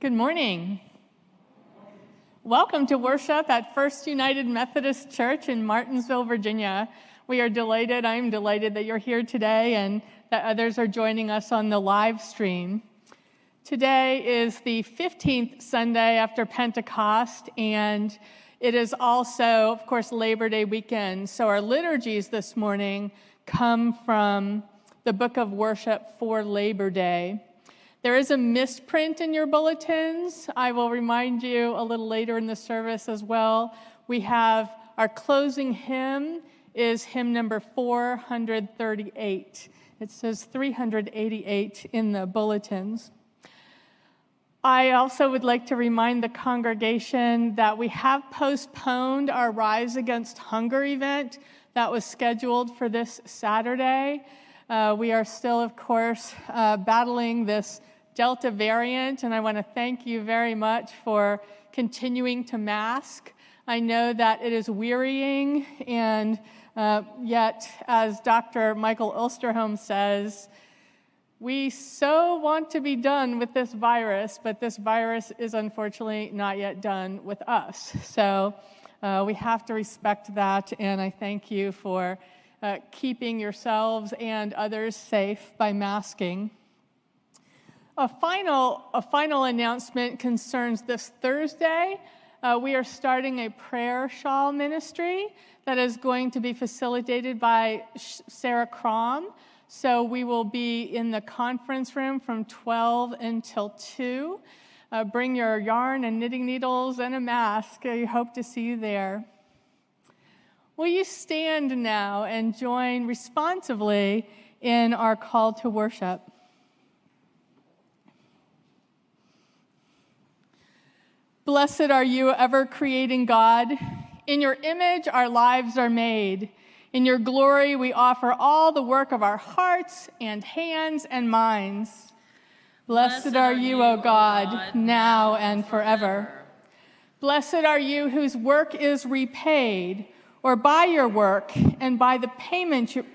Good morning. Welcome to worship at First United Methodist Church in Martinsville, Virginia. We are delighted, I'm delighted that you're here today and that others are joining us on the live stream. Today is the 15th Sunday after Pentecost, and it is also, of course, Labor Day weekend. So our liturgies this morning come from the book of worship for Labor Day. There is a misprint in your bulletins. I will remind you a little later in the service as well. We have our closing hymn is hymn number 438. It says 388 in the bulletins. I also would like to remind the congregation that we have postponed our Rise Against Hunger event that was scheduled for this Saturday. Uh, we are still, of course, uh, battling this Delta variant, and I want to thank you very much for continuing to mask. I know that it is wearying, and uh, yet, as Dr. Michael Osterholm says, we so want to be done with this virus, but this virus is unfortunately not yet done with us. So uh, we have to respect that, and I thank you for uh, keeping yourselves and others safe by masking. A final, a final announcement concerns this Thursday. Uh, we are starting a prayer shawl ministry that is going to be facilitated by Sarah Crom. So we will be in the conference room from 12 until 2. Uh, bring your yarn and knitting needles and a mask. I hope to see you there. Will you stand now and join responsively in our call to worship? Blessed are you, ever creating God. In your image, our lives are made. In your glory, we offer all the work of our hearts and hands and minds. Blessed, Blessed are you, O God, God, now and forever. Blessed are you whose work is repaid, or by your work and by the payment you,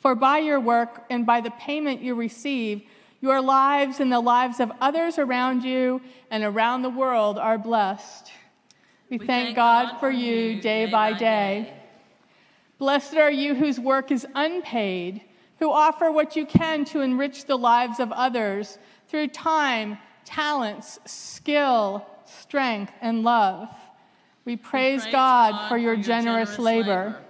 for by your work and by the payment you receive, your lives and the lives of others around you and around the world are blessed. We, we thank, thank God, God for you day, day by day. day. Blessed are you whose work is unpaid, who offer what you can to enrich the lives of others through time, talents, skill, strength, and love. We praise, we praise God, God, for your, your generous, generous labor. labor.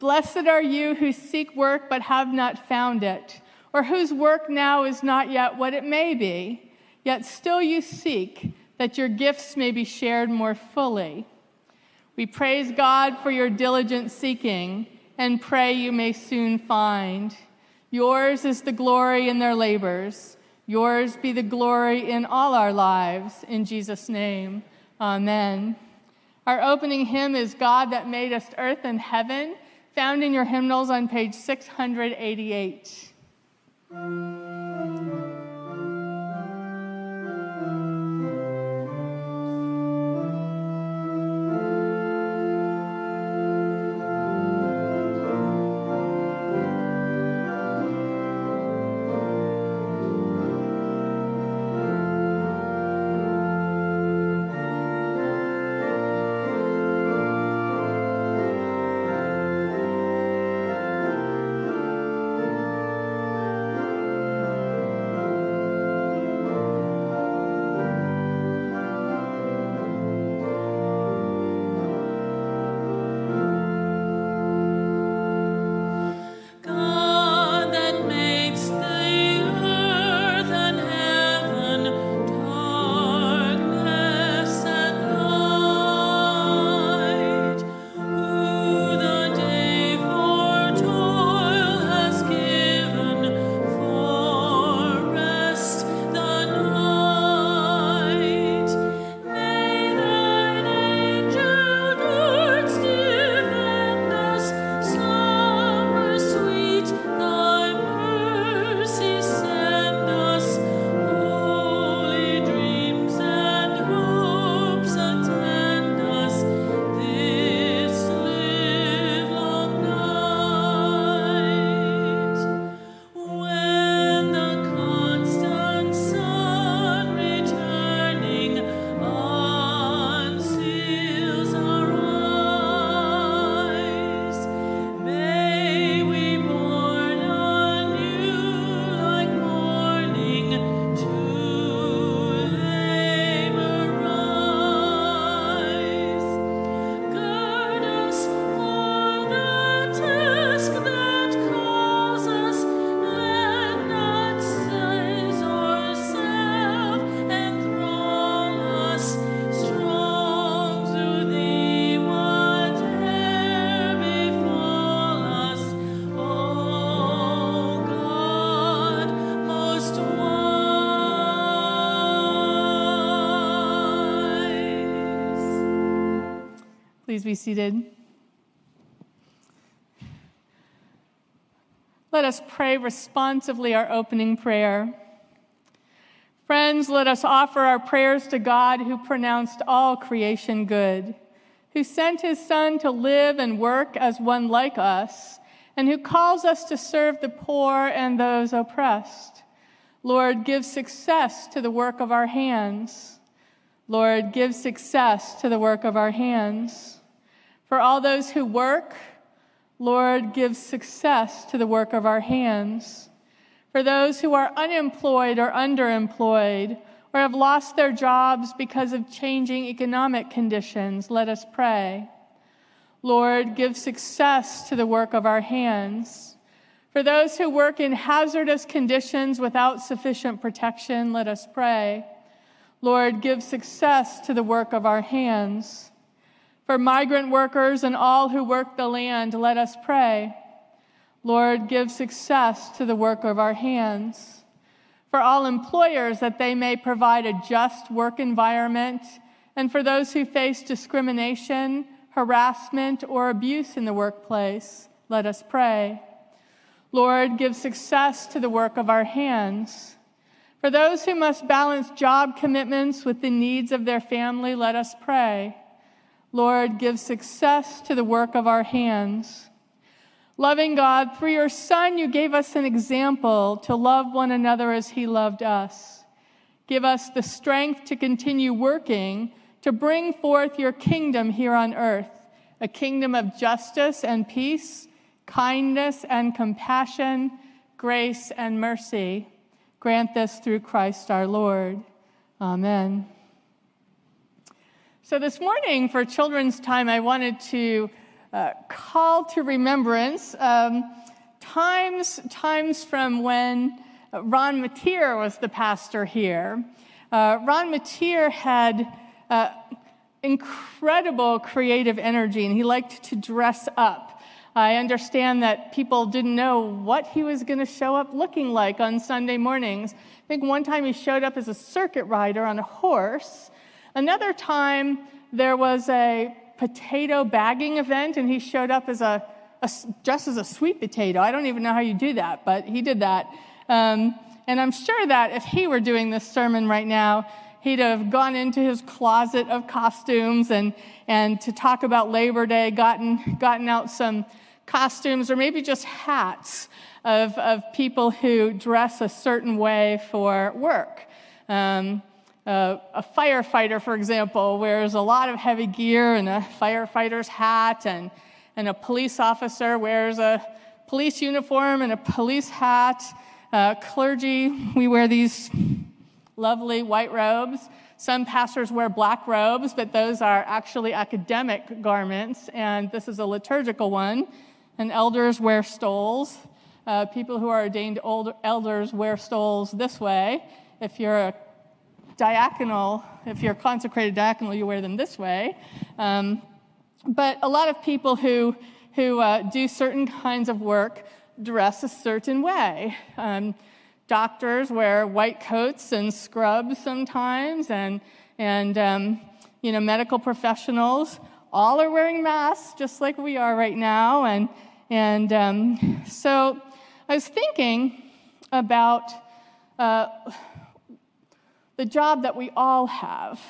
Blessed are you who seek work but have not found it or whose work now is not yet what it may be, yet still you seek that your gifts may be shared more fully. We praise God for your diligent seeking and pray you may soon find. Yours is the glory in their labors. Yours be the glory in all our lives. In Jesus' name, amen. Our opening hymn is God that made us earth and heaven, found in your hymnals on page 688. Música Please be seated. Let us pray responsively our opening prayer. Friends, let us offer our prayers to God who pronounced all creation good, who sent his Son to live and work as one like us, and who calls us to serve the poor and those oppressed. Lord, give success to the work of our hands. Lord, give success to the work of our hands. For all those who work, Lord, give success to the work of our hands. For those who are unemployed or underemployed or have lost their jobs because of changing economic conditions, let us pray. Lord, give success to the work of our hands. For those who work in hazardous conditions without sufficient protection, let us pray. Lord, give success to the work of our hands. For migrant workers and all who work the land, let us pray. Lord, give success to the work of our hands. For all employers, that they may provide a just work environment, and for those who face discrimination, harassment, or abuse in the workplace, let us pray. Lord, give success to the work of our hands. For those who must balance job commitments with the needs of their family, let us pray. Lord, give success to the work of our hands. Loving God, through your Son, you gave us an example to love one another as he loved us. Give us the strength to continue working to bring forth your kingdom here on earth, a kingdom of justice and peace, kindness and compassion, grace and mercy. Grant this through Christ our Lord. Amen. So, this morning for children's time, I wanted to uh, call to remembrance um, times, times from when Ron Mateer was the pastor here. Uh, Ron Mateer had uh, incredible creative energy and he liked to dress up. I understand that people didn't know what he was going to show up looking like on Sunday mornings. I think one time he showed up as a circuit rider on a horse. Another time, there was a potato bagging event, and he showed up as a, a just as a sweet potato. I don't even know how you do that, but he did that. Um, and I'm sure that if he were doing this sermon right now, he'd have gone into his closet of costumes and, and to talk about Labor Day, gotten, gotten out some costumes or maybe just hats of, of people who dress a certain way for work. Um, uh, a firefighter, for example, wears a lot of heavy gear and a firefighter's hat, and, and a police officer wears a police uniform and a police hat. Uh, clergy, we wear these lovely white robes. Some pastors wear black robes, but those are actually academic garments, and this is a liturgical one. And elders wear stoles. Uh, people who are ordained elders wear stoles this way. If you're a diaconal, if you're a consecrated diaconal, you wear them this way. Um, but a lot of people who, who uh, do certain kinds of work dress a certain way. Um, doctors wear white coats and scrubs sometimes, and, and um, you know, medical professionals all are wearing masks, just like we are right now. And, and um, so I was thinking about uh, the job that we all have.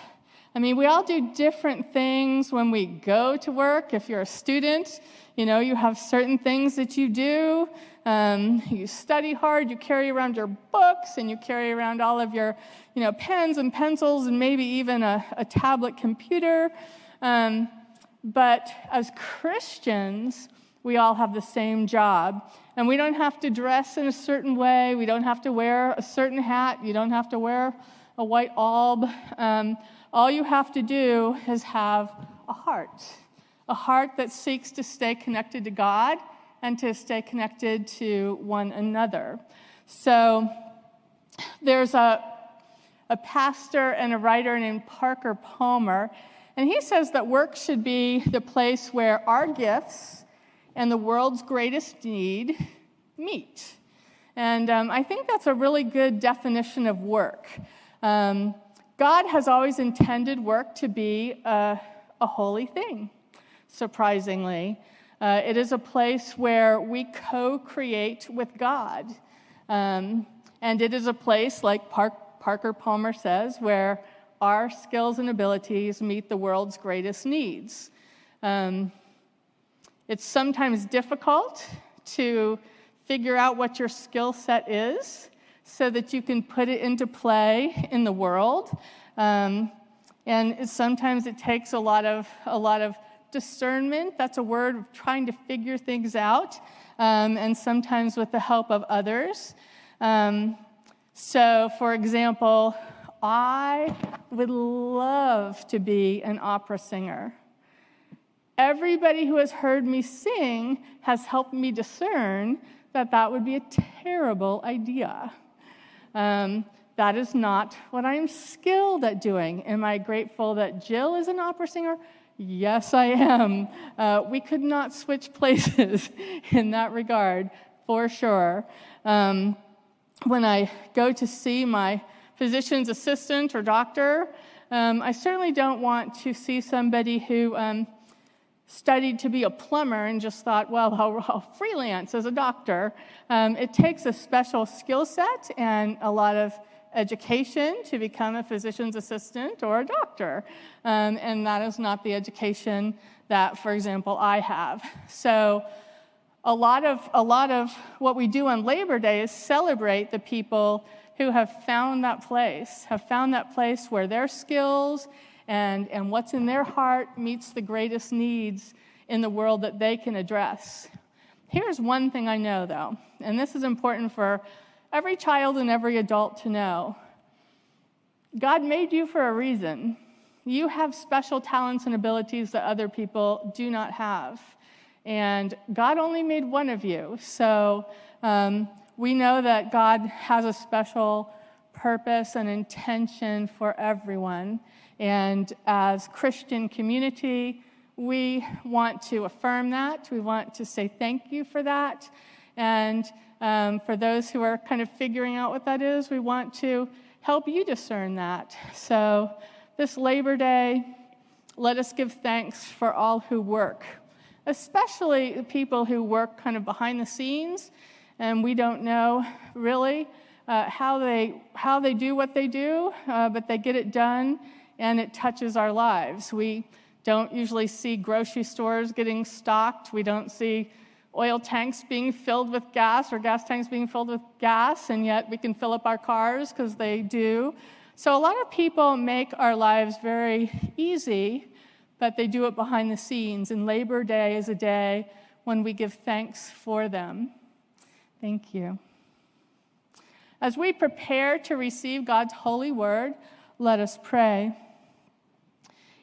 I mean, we all do different things when we go to work. If you're a student, you know, you have certain things that you do. Um, you study hard, you carry around your books, and you carry around all of your, you know, pens and pencils, and maybe even a, a tablet computer. Um, but as Christians, we all have the same job. And we don't have to dress in a certain way. We don't have to wear a certain hat. You don't have to wear a white alb. Um, all you have to do is have a heart, a heart that seeks to stay connected to God and to stay connected to one another. So there's a, a pastor and a writer named Parker Palmer, and he says that work should be the place where our gifts and the world's greatest need meet. And um, I think that's a really good definition of work. Um, God has always intended work to be a, a holy thing. surprisingly. Uh, it is a place where we co create with God. Um, and it is a place, like Park, Parker Palmer says, where our skills and abilities meet the world's greatest needs. Um, it's sometimes difficult to figure out what your skill set is so that you can put it into play in the world. Um, and sometimes it takes a lot of, a lot of discernment. That's a word of trying to figure things out, um, and sometimes with the help of others. Um, so, for example, I would love to be an opera singer. Everybody who has heard me sing has helped me discern that that would be a terrible idea. Um, that is not what I am skilled at doing. Am I grateful that Jill is an opera singer? Yes, I am. Uh, we could not switch places in that regard, for sure. Um, when I go to see my physician's assistant or doctor, um, I certainly don't want to see somebody who um, studied to be a plumber and just thought, well, I'll, I'll freelance as a doctor. Um, it takes a special skill set and a lot of education to become a physician's assistant or a doctor. Um, and that is not the education that, for example, I have. So, a lot of, a lot of what we do on Labor Day is celebrate the people who have found that place, have found that place where their skills and, and what's in their heart meets the greatest needs in the world that they can address. Here's one thing I know, though, and this is important for every child and every adult to know God made you for a reason. You have special talents and abilities that other people do not have. And God only made one of you. So um, we know that God has a special purpose and intention for everyone. And as Christian community, we want to affirm that. We want to say thank you for that. And um, for those who are kind of figuring out what that is, we want to help you discern that. So, this Labor Day, let us give thanks for all who work, especially people who work kind of behind the scenes, and we don't know really uh, how, they, how they do what they do, uh, but they get it done and it touches our lives. We don't usually see grocery stores getting stocked. We don't see oil tanks being filled with gas or gas tanks being filled with gas, and yet we can fill up our cars because they do. So, a lot of people make our lives very easy, but they do it behind the scenes. And Labor Day is a day when we give thanks for them. Thank you. As we prepare to receive God's holy word, let us pray.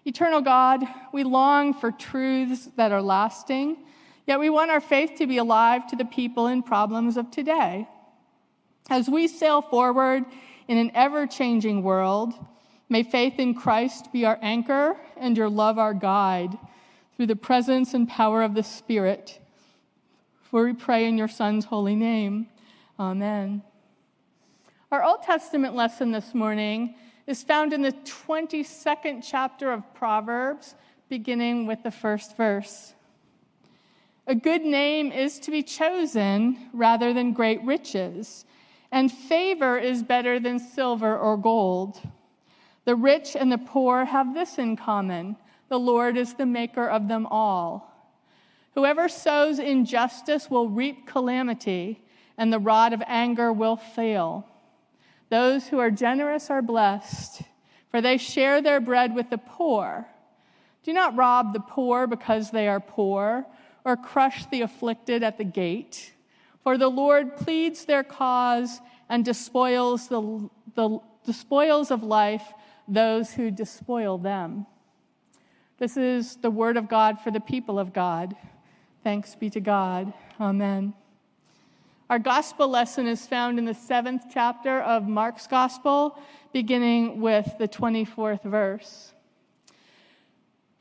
Eternal God, we long for truths that are lasting, yet we want our faith to be alive to the people and problems of today. As we sail forward in an ever changing world, may faith in Christ be our anchor and your love our guide through the presence and power of the Spirit. For we pray in your Son's holy name. Amen. Our Old Testament lesson this morning is found in the 22nd chapter of Proverbs, beginning with the first verse. A good name is to be chosen rather than great riches, and favor is better than silver or gold. The rich and the poor have this in common the Lord is the maker of them all. Whoever sows injustice will reap calamity, and the rod of anger will fail. Those who are generous are blessed, for they share their bread with the poor. Do not rob the poor because they are poor, or crush the afflicted at the gate. For the Lord pleads their cause and despoils, the, the despoils of life those who despoil them. This is the word of God for the people of God. Thanks be to God. Amen. Our gospel lesson is found in the seventh chapter of Mark's gospel, beginning with the 24th verse.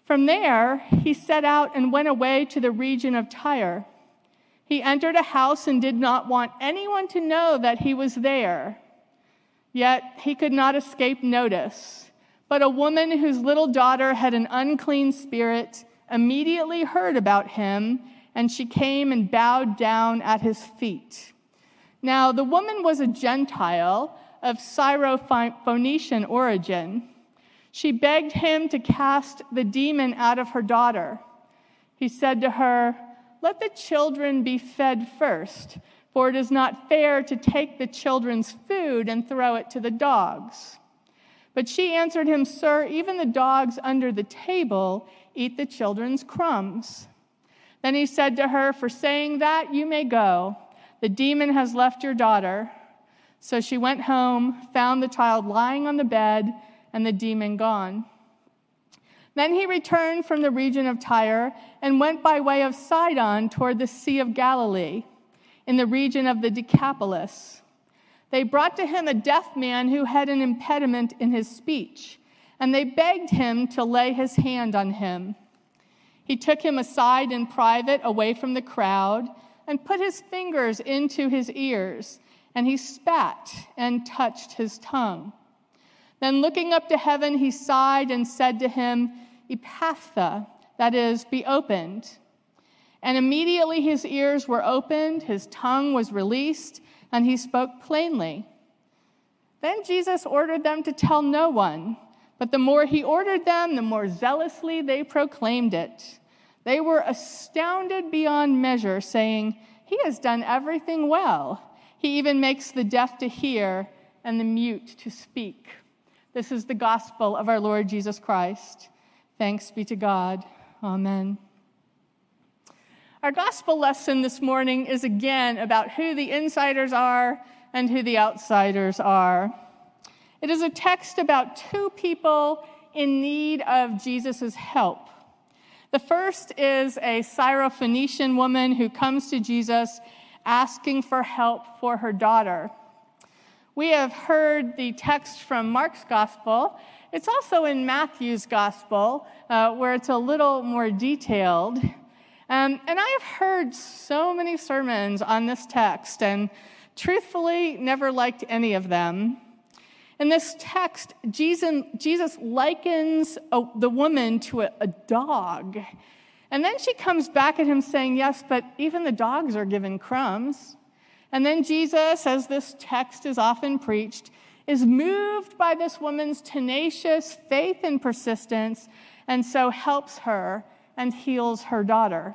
From there, he set out and went away to the region of Tyre. He entered a house and did not want anyone to know that he was there. Yet he could not escape notice. But a woman whose little daughter had an unclean spirit immediately heard about him, and she came and bowed down at his feet. Now, the woman was a Gentile of Syrophoenician origin. She begged him to cast the demon out of her daughter. He said to her, Let the children be fed first, for it is not fair to take the children's food and throw it to the dogs. But she answered him, Sir, even the dogs under the table eat the children's crumbs. Then he said to her, For saying that, you may go. The demon has left your daughter. So she went home, found the child lying on the bed and the demon gone. Then he returned from the region of Tyre and went by way of Sidon toward the Sea of Galilee, in the region of the Decapolis. They brought to him a deaf man who had an impediment in his speech, and they begged him to lay his hand on him. He took him aside in private, away from the crowd, and put his fingers into his ears, and he spat and touched his tongue. Then looking up to heaven, he sighed and said to him, Ephphatha, that is, be opened. And immediately his ears were opened, his tongue was released, and he spoke plainly. Then Jesus ordered them to tell no one, but the more he ordered them, the more zealously they proclaimed it. They were astounded beyond measure, saying, He has done everything well. He even makes the deaf to hear and the mute to speak. This is the gospel of our Lord Jesus Christ. Thanks be to God. Amen. Our gospel lesson this morning is again about who the insiders are and who the outsiders are. It is a text about two people in need of Jesus' help. The first is a Syrophoenician woman who comes to Jesus asking for help for her daughter. We have heard the text from Mark's gospel. It's also in Matthew's gospel, uh, where it's a little more detailed. Um, and I have heard so many sermons on this text, and truthfully, never liked any of them. In this text, Jesus, Jesus likens a, the woman to a, a dog. And then she comes back at him saying, Yes, but even the dogs are given crumbs. And then Jesus, as this text is often preached, is moved by this woman's tenacious faith and persistence, and so helps her and heals her daughter.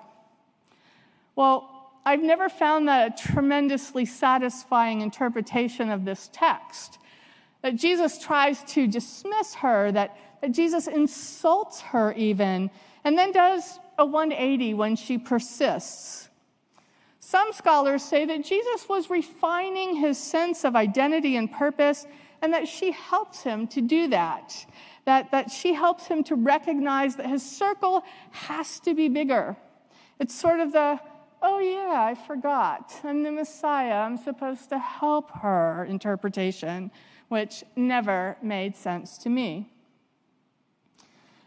Well, I've never found that a tremendously satisfying interpretation of this text. That Jesus tries to dismiss her, that, that Jesus insults her even, and then does a 180 when she persists. Some scholars say that Jesus was refining his sense of identity and purpose, and that she helps him to do that. That, that she helps him to recognize that his circle has to be bigger. It's sort of the, oh yeah, I forgot. I'm the Messiah. I'm supposed to help her interpretation, which never made sense to me.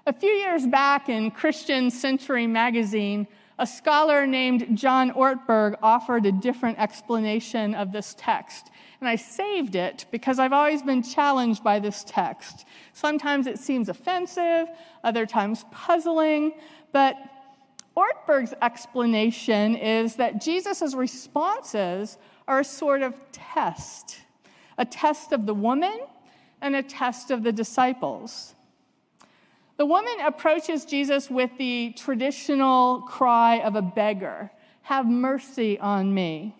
A few years back in Christian Century magazine, a scholar named John Ortberg offered a different explanation of this text. And I saved it because I've always been challenged by this text. Sometimes it seems offensive, other times puzzling, but Ortberg's explanation is that Jesus' responses are a sort of test a test of the woman and a test of the disciples. The woman approaches Jesus with the traditional cry of a beggar Have mercy on me.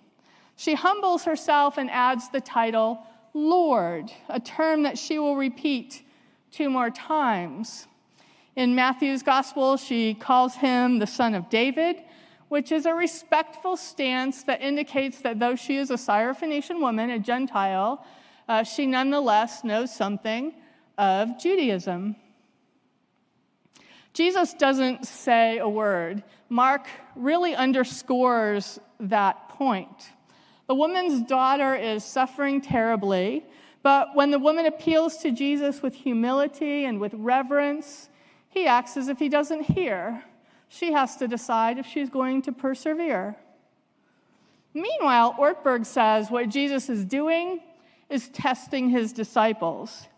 She humbles herself and adds the title Lord, a term that she will repeat two more times. In Matthew's gospel, she calls him the son of David, which is a respectful stance that indicates that though she is a Syrophoenician woman, a Gentile, uh, she nonetheless knows something of Judaism. Jesus doesn't say a word. Mark really underscores that point. The woman's daughter is suffering terribly, but when the woman appeals to Jesus with humility and with reverence, he acts as if he doesn't hear. She has to decide if she's going to persevere. Meanwhile, Ortberg says what Jesus is doing is testing his disciples.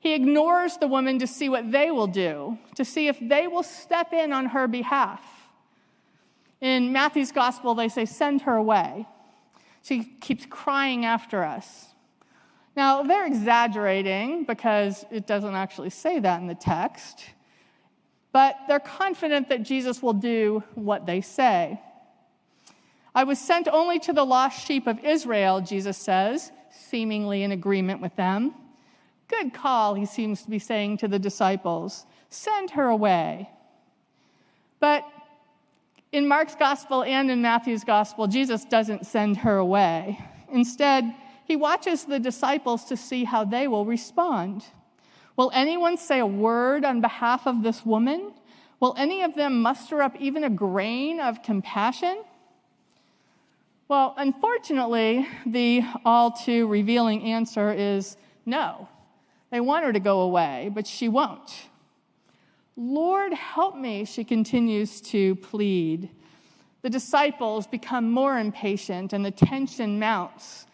He ignores the woman to see what they will do, to see if they will step in on her behalf. In Matthew's gospel, they say, Send her away. She keeps crying after us. Now, they're exaggerating because it doesn't actually say that in the text, but they're confident that Jesus will do what they say. I was sent only to the lost sheep of Israel, Jesus says, seemingly in agreement with them. Good call, he seems to be saying to the disciples. Send her away. But in Mark's gospel and in Matthew's gospel, Jesus doesn't send her away. Instead, he watches the disciples to see how they will respond. Will anyone say a word on behalf of this woman? Will any of them muster up even a grain of compassion? Well, unfortunately, the all too revealing answer is no. They want her to go away, but she won't. Lord, help me, she continues to plead. The disciples become more impatient and the tension mounts.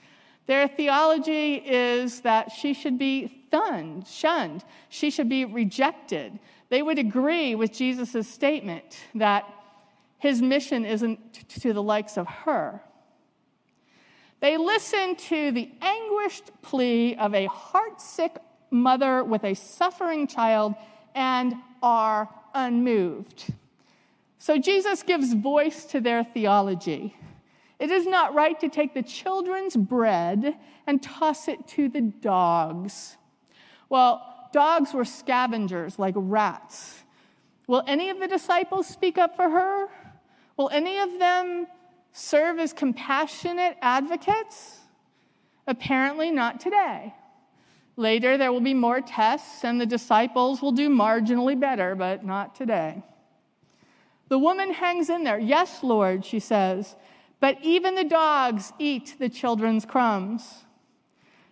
Their theology is that she should be shunned, shunned. She should be rejected. They would agree with Jesus' statement that his mission isn't to the likes of her. They listen to the anguished plea of a heartsick mother with a suffering child and are unmoved. So Jesus gives voice to their theology. It is not right to take the children's bread and toss it to the dogs. Well, dogs were scavengers like rats. Will any of the disciples speak up for her? Will any of them serve as compassionate advocates? Apparently, not today. Later, there will be more tests, and the disciples will do marginally better, but not today. The woman hangs in there. Yes, Lord, she says, but even the dogs eat the children's crumbs.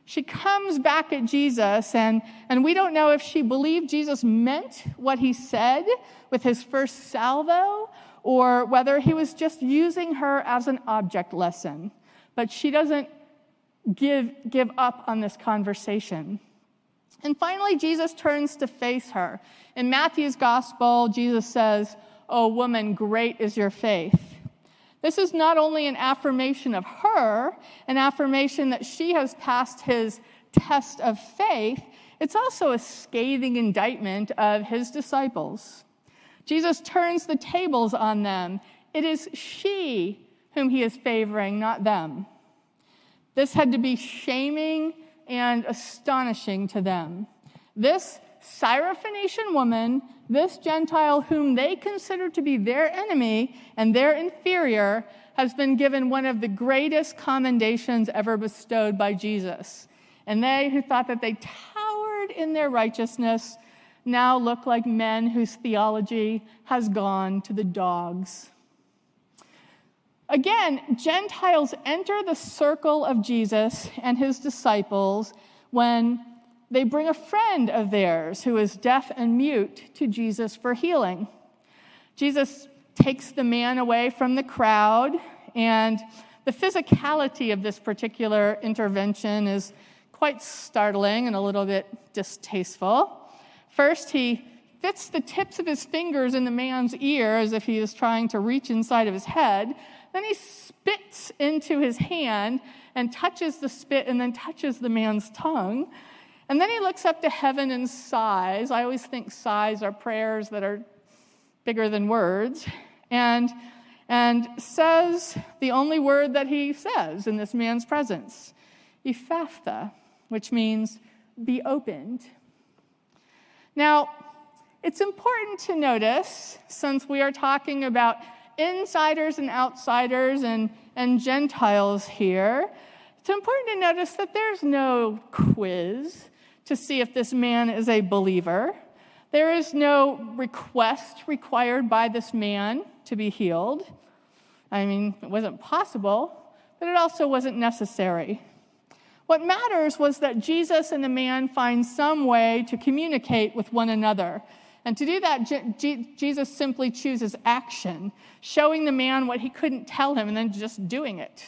She comes back at Jesus, and, and we don't know if she believed Jesus meant what he said with his first salvo or whether he was just using her as an object lesson. But she doesn't give, give up on this conversation. And finally, Jesus turns to face her. In Matthew's gospel, Jesus says, Oh, woman, great is your faith. This is not only an affirmation of her, an affirmation that she has passed his test of faith, it's also a scathing indictment of his disciples. Jesus turns the tables on them. It is she whom he is favoring, not them. This had to be shaming and astonishing to them. This Syrophoenician woman, this Gentile whom they consider to be their enemy and their inferior, has been given one of the greatest commendations ever bestowed by Jesus. And they who thought that they towered in their righteousness now look like men whose theology has gone to the dogs. Again, Gentiles enter the circle of Jesus and his disciples when they bring a friend of theirs who is deaf and mute to Jesus for healing. Jesus takes the man away from the crowd, and the physicality of this particular intervention is quite startling and a little bit distasteful. First, he fits the tips of his fingers in the man's ear as if he is trying to reach inside of his head. Then he spits into his hand and touches the spit and then touches the man's tongue. And then he looks up to heaven and sighs. I always think sighs are prayers that are bigger than words. And, and says the only word that he says in this man's presence, Ephphatha, which means be opened. Now, it's important to notice, since we are talking about insiders and outsiders and, and Gentiles here, it's important to notice that there's no quiz to see if this man is a believer. There is no request required by this man to be healed. I mean, it wasn't possible, but it also wasn't necessary. What matters was that Jesus and the man find some way to communicate with one another. And to do that, J- Jesus simply chooses action, showing the man what he couldn't tell him and then just doing it.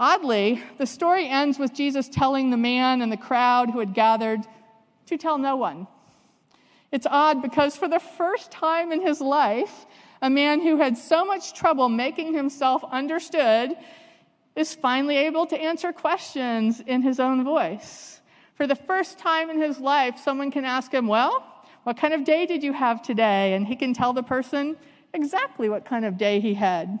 Oddly, the story ends with Jesus telling the man and the crowd who had gathered to tell no one. It's odd because for the first time in his life, a man who had so much trouble making himself understood is finally able to answer questions in his own voice. For the first time in his life, someone can ask him, Well, what kind of day did you have today? And he can tell the person exactly what kind of day he had.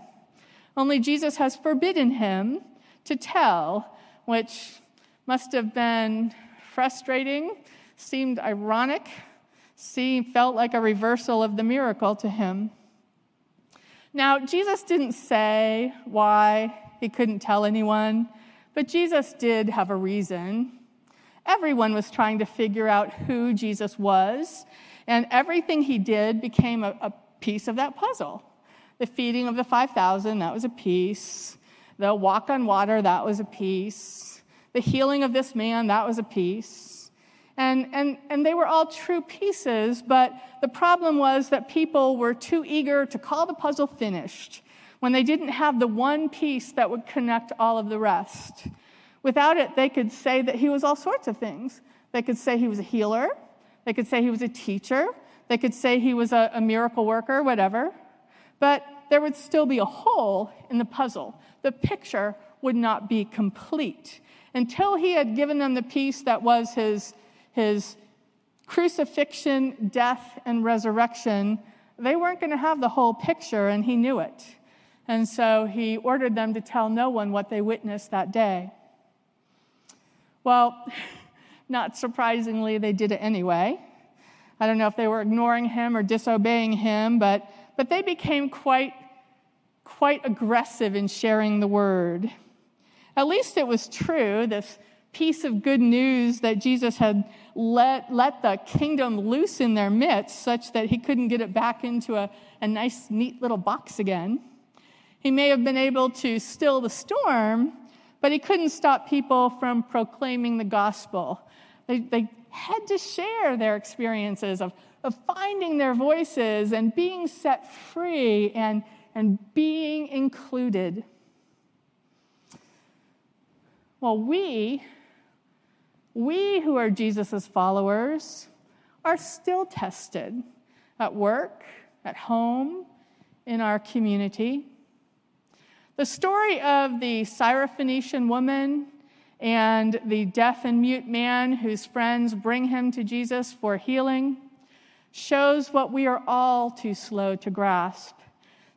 Only Jesus has forbidden him to tell, which must have been frustrating, seemed ironic, seemed, felt like a reversal of the miracle to him. Now, Jesus didn't say why he couldn't tell anyone, but Jesus did have a reason. Everyone was trying to figure out who Jesus was, and everything he did became a, a piece of that puzzle. The feeding of the 5,000, that was a piece. The walk on water, that was a piece. The healing of this man, that was a piece. And, and, and they were all true pieces, but the problem was that people were too eager to call the puzzle finished when they didn't have the one piece that would connect all of the rest. Without it, they could say that he was all sorts of things. They could say he was a healer, they could say he was a teacher, they could say he was a, a miracle worker, whatever. But there would still be a hole in the puzzle. The picture would not be complete until he had given them the piece that was his, his crucifixion, death, and resurrection. They weren't going to have the whole picture, and he knew it. And so he ordered them to tell no one what they witnessed that day. Well, not surprisingly, they did it anyway. I don't know if they were ignoring him or disobeying him, but, but they became quite, quite aggressive in sharing the word. At least it was true, this piece of good news that Jesus had let, let the kingdom loose in their midst such that he couldn't get it back into a, a nice, neat little box again. He may have been able to still the storm, but he couldn't stop people from proclaiming the gospel. They, they had to share their experiences of, of finding their voices and being set free and, and being included. Well, we, we who are Jesus' followers, are still tested at work, at home, in our community. The story of the Syrophoenician woman and the deaf and mute man whose friends bring him to Jesus for healing shows what we are all too slow to grasp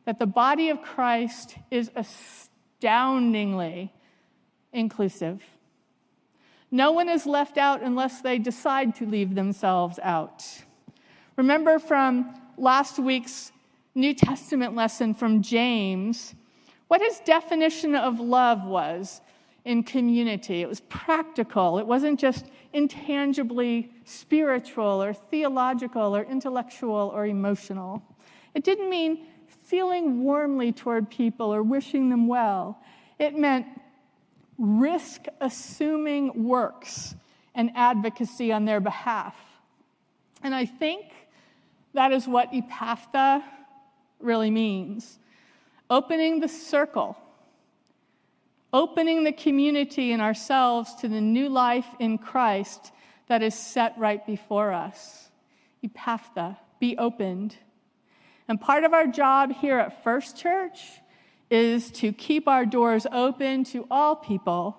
that the body of Christ is astoundingly inclusive. No one is left out unless they decide to leave themselves out. Remember from last week's New Testament lesson from James what his definition of love was in community. It was practical, it wasn't just intangibly spiritual or theological or intellectual or emotional. It didn't mean feeling warmly toward people or wishing them well. It meant risk assuming works and advocacy on their behalf. And I think that is what ephphatha really means opening the circle, opening the community and ourselves to the new life in Christ that is set right before us. Ephphatha, be opened. And part of our job here at First Church is to keep our doors open to all people,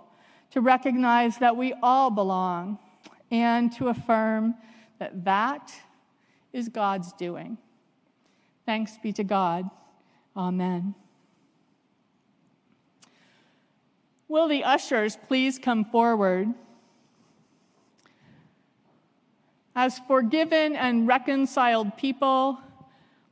to recognize that we all belong, and to affirm that that is God's doing. Thanks be to God. Amen. Will the ushers please come forward? As forgiven and reconciled people,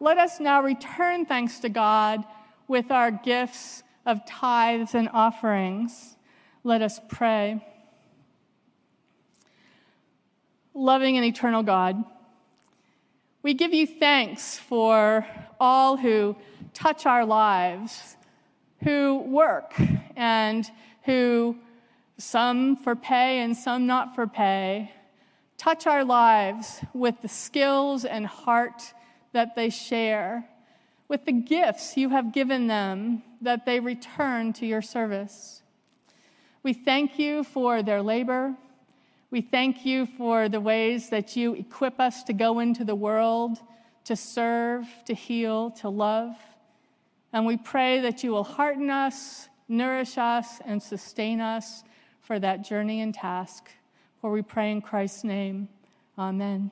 let us now return thanks to God with our gifts of tithes and offerings. Let us pray. Loving and eternal God, we give you thanks for all who touch our lives, who work and who, some for pay and some not for pay, touch our lives with the skills and heart that they share, with the gifts you have given them that they return to your service. We thank you for their labor. We thank you for the ways that you equip us to go into the world, to serve, to heal, to love. And we pray that you will hearten us, nourish us, and sustain us for that journey and task. For we pray in Christ's name. Amen.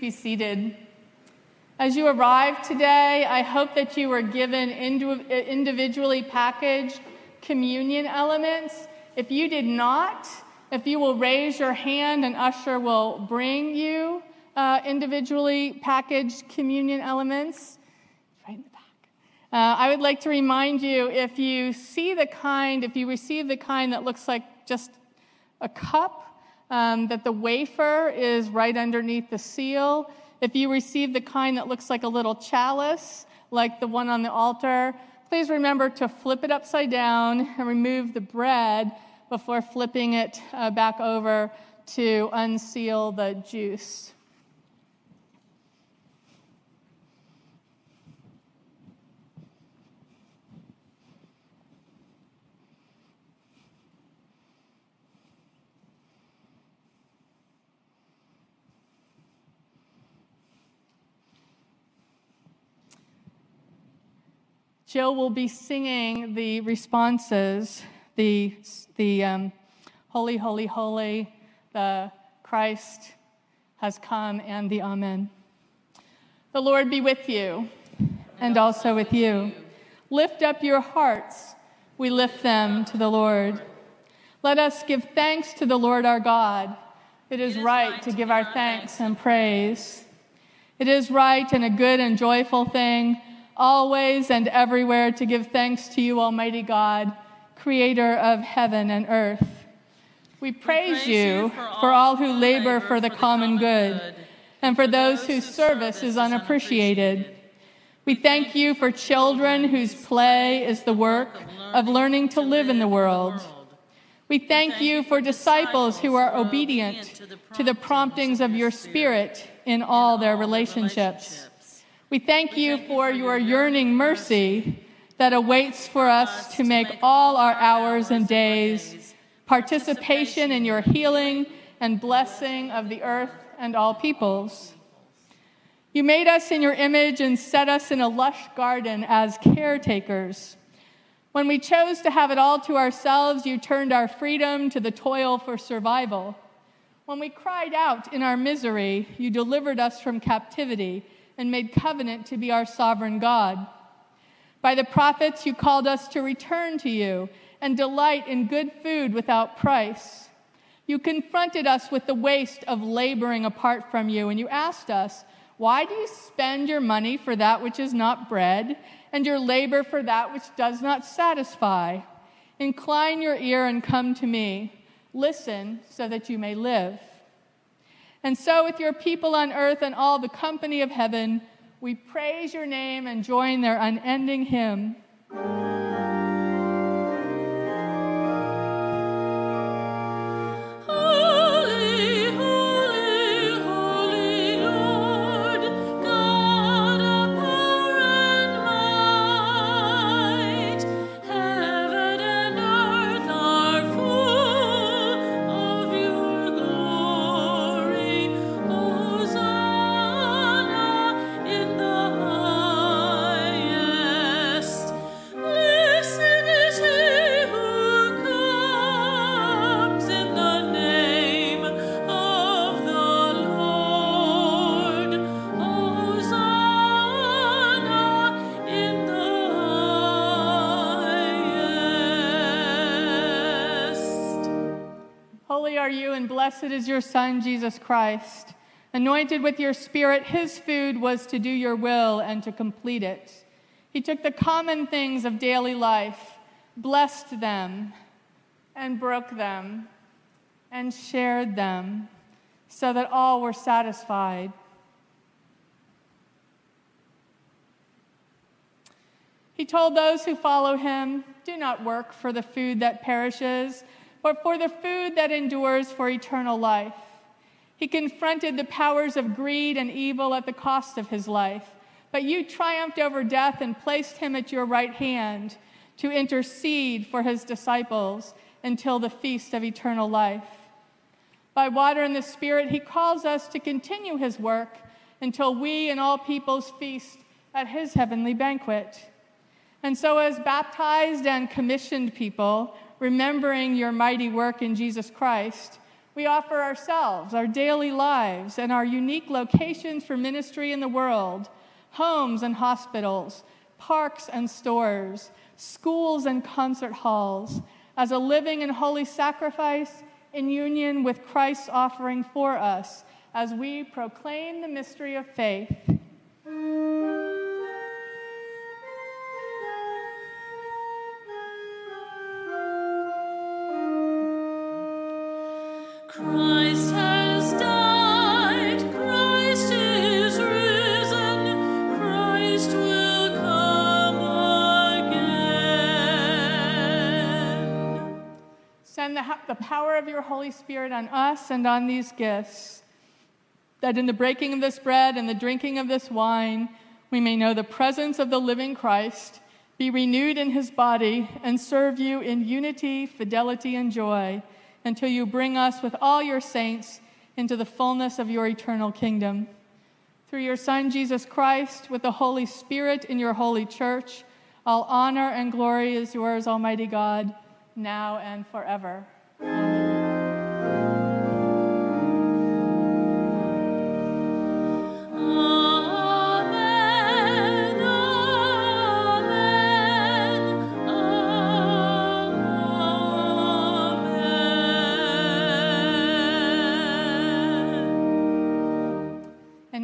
Be seated. As you arrive today, I hope that you were given individually packaged communion elements. If you did not, if you will raise your hand, an usher will bring you uh, individually packaged communion elements. Right in the back. Uh, I would like to remind you if you see the kind, if you receive the kind that looks like just a cup um, that the wafer is right underneath the seal. If you receive the kind that looks like a little chalice, like the one on the altar, please remember to flip it upside down and remove the bread before flipping it uh, back over to unseal the juice. Jill will be singing the responses, the, the um, Holy, Holy, Holy, the Christ has come, and the Amen. The Lord be with you, and also with you. Lift up your hearts. We lift them to the Lord. Let us give thanks to the Lord our God. It is, right to give our thanks and praise. It is right and a good and joyful thing, always and everywhere, to give thanks to you, Almighty God, creator of heaven and earth. We praise, we praise you for all, for all who labor for the, for the common, good, good, and for those whose service is unappreciated. We thank you for children whose play is the work of learning to live in the world. We thank you for disciples who are obedient to the promptings of your Spirit in all their relationships. We thank you for your yearning mercy that awaits for us to make all our hours and days participation in your healing and blessing of the earth and all peoples. You made us in your image and set us in a lush garden as caretakers. When we chose to have it all to ourselves, you turned our freedom to the toil for survival. When we cried out in our misery, you delivered us from captivity and made covenant to be our sovereign God. By the prophets, you called us to return to you and delight in good food without price. You confronted us with the waste of laboring apart from you, and you asked us, Why do you spend your money for that which is not bread and your labor for that which does not satisfy. Incline your ear and come to me. Listen so that you may live. And so, with your people on earth and all the company of heaven, we praise your name and join their unending hymn. Blessed is your Son, Jesus Christ. Anointed with your Spirit, his food was to do your will and to complete it. He took the common things of daily life, blessed them, and broke them, and shared them, so that all were satisfied. He told those who follow him, Do not work for the food that perishes but for the food that endures for eternal life. He confronted the powers of greed and evil at the cost of his life, but you triumphed over death and placed him at your right hand to intercede for his disciples until the feast of eternal life. By water and the Spirit, he calls us to continue his work until we and all peoples feast at his heavenly banquet. And so, as baptized and commissioned people, remembering your mighty work in Jesus Christ, we offer ourselves, our daily lives, and our unique locations for ministry in the world homes and hospitals, parks and stores, schools and concert halls as a living and holy sacrifice in union with Christ's offering for us as we proclaim the mystery of faith. Send the, the power of your Holy Spirit on us and on these gifts, that in the breaking of this bread and the drinking of this wine, we may know the presence of the living Christ, be renewed in his body, and serve you in unity, fidelity, and joy until you bring us with all your saints into the fullness of your eternal kingdom. Through your Son, Jesus Christ, with the Holy Spirit in your holy church, All honor and glory is yours, Almighty God, now and forever.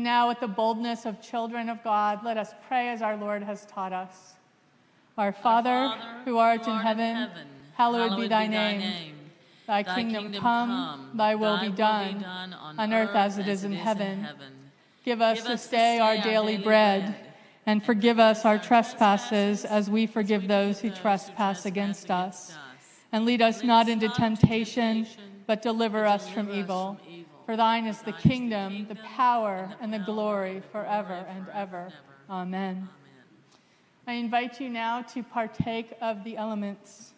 Now, with the boldness of children of God, let us pray as our Lord has taught us. Our Father, who art in heaven, hallowed be thy name. Thy kingdom come, thy will be done, on earth as it is in heaven. Give us this day our daily bread, and forgive us our trespasses as we forgive those who trespass against us. And lead us not into temptation, but deliver us from evil. For thine is the kingdom, the power, and the glory forever and ever. Amen. I invite you now to partake of the elements.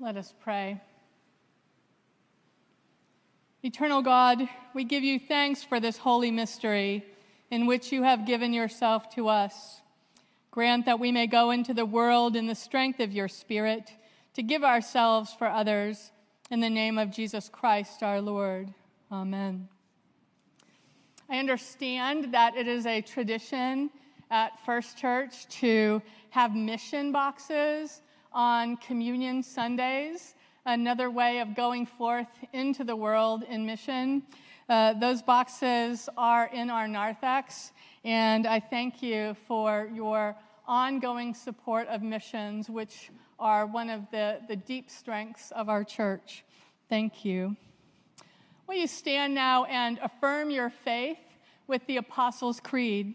Let us pray. Eternal God, we give you thanks for this holy mystery in which you have given yourself to us. Grant that we may go into the world in the strength of your Spirit to give ourselves for others. In the name of Jesus Christ our Lord. Amen. I understand that it is a tradition at First Church to have mission boxes on Communion Sundays, another way of going forth into the world in mission. Uh, those boxes are in our narthex, and I thank you for your ongoing support of missions, which are one of the, the deep strengths of our church. Thank you. Will you stand now and affirm your faith with the Apostles' Creed?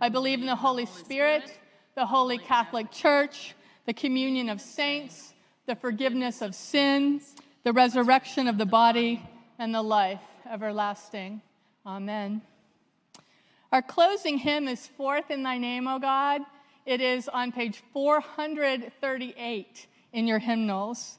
I believe in the Holy Spirit, the Holy Catholic Church, the communion of saints, the forgiveness of sins, the resurrection of the body, and the life everlasting. Amen. Our closing hymn is Forth in Thy Name, O God. It is on page 438 in your hymnals.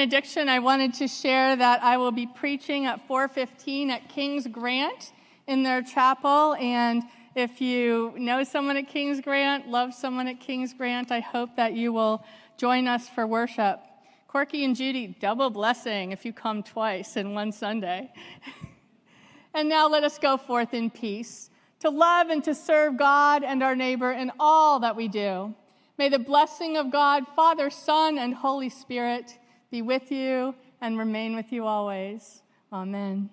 Benediction, I wanted to share that I will be preaching at 4:15 at King's Grant in their chapel and if you know someone at King's Grant, love someone at King's Grant, I hope that you will join us for worship. Corky and Judy, double blessing if you come twice in one Sunday. and now let us go forth in peace to love and to serve God and our neighbor in all that we do. May the blessing of God, Father, Son, and Holy Spirit be with you and remain with you always. Amen.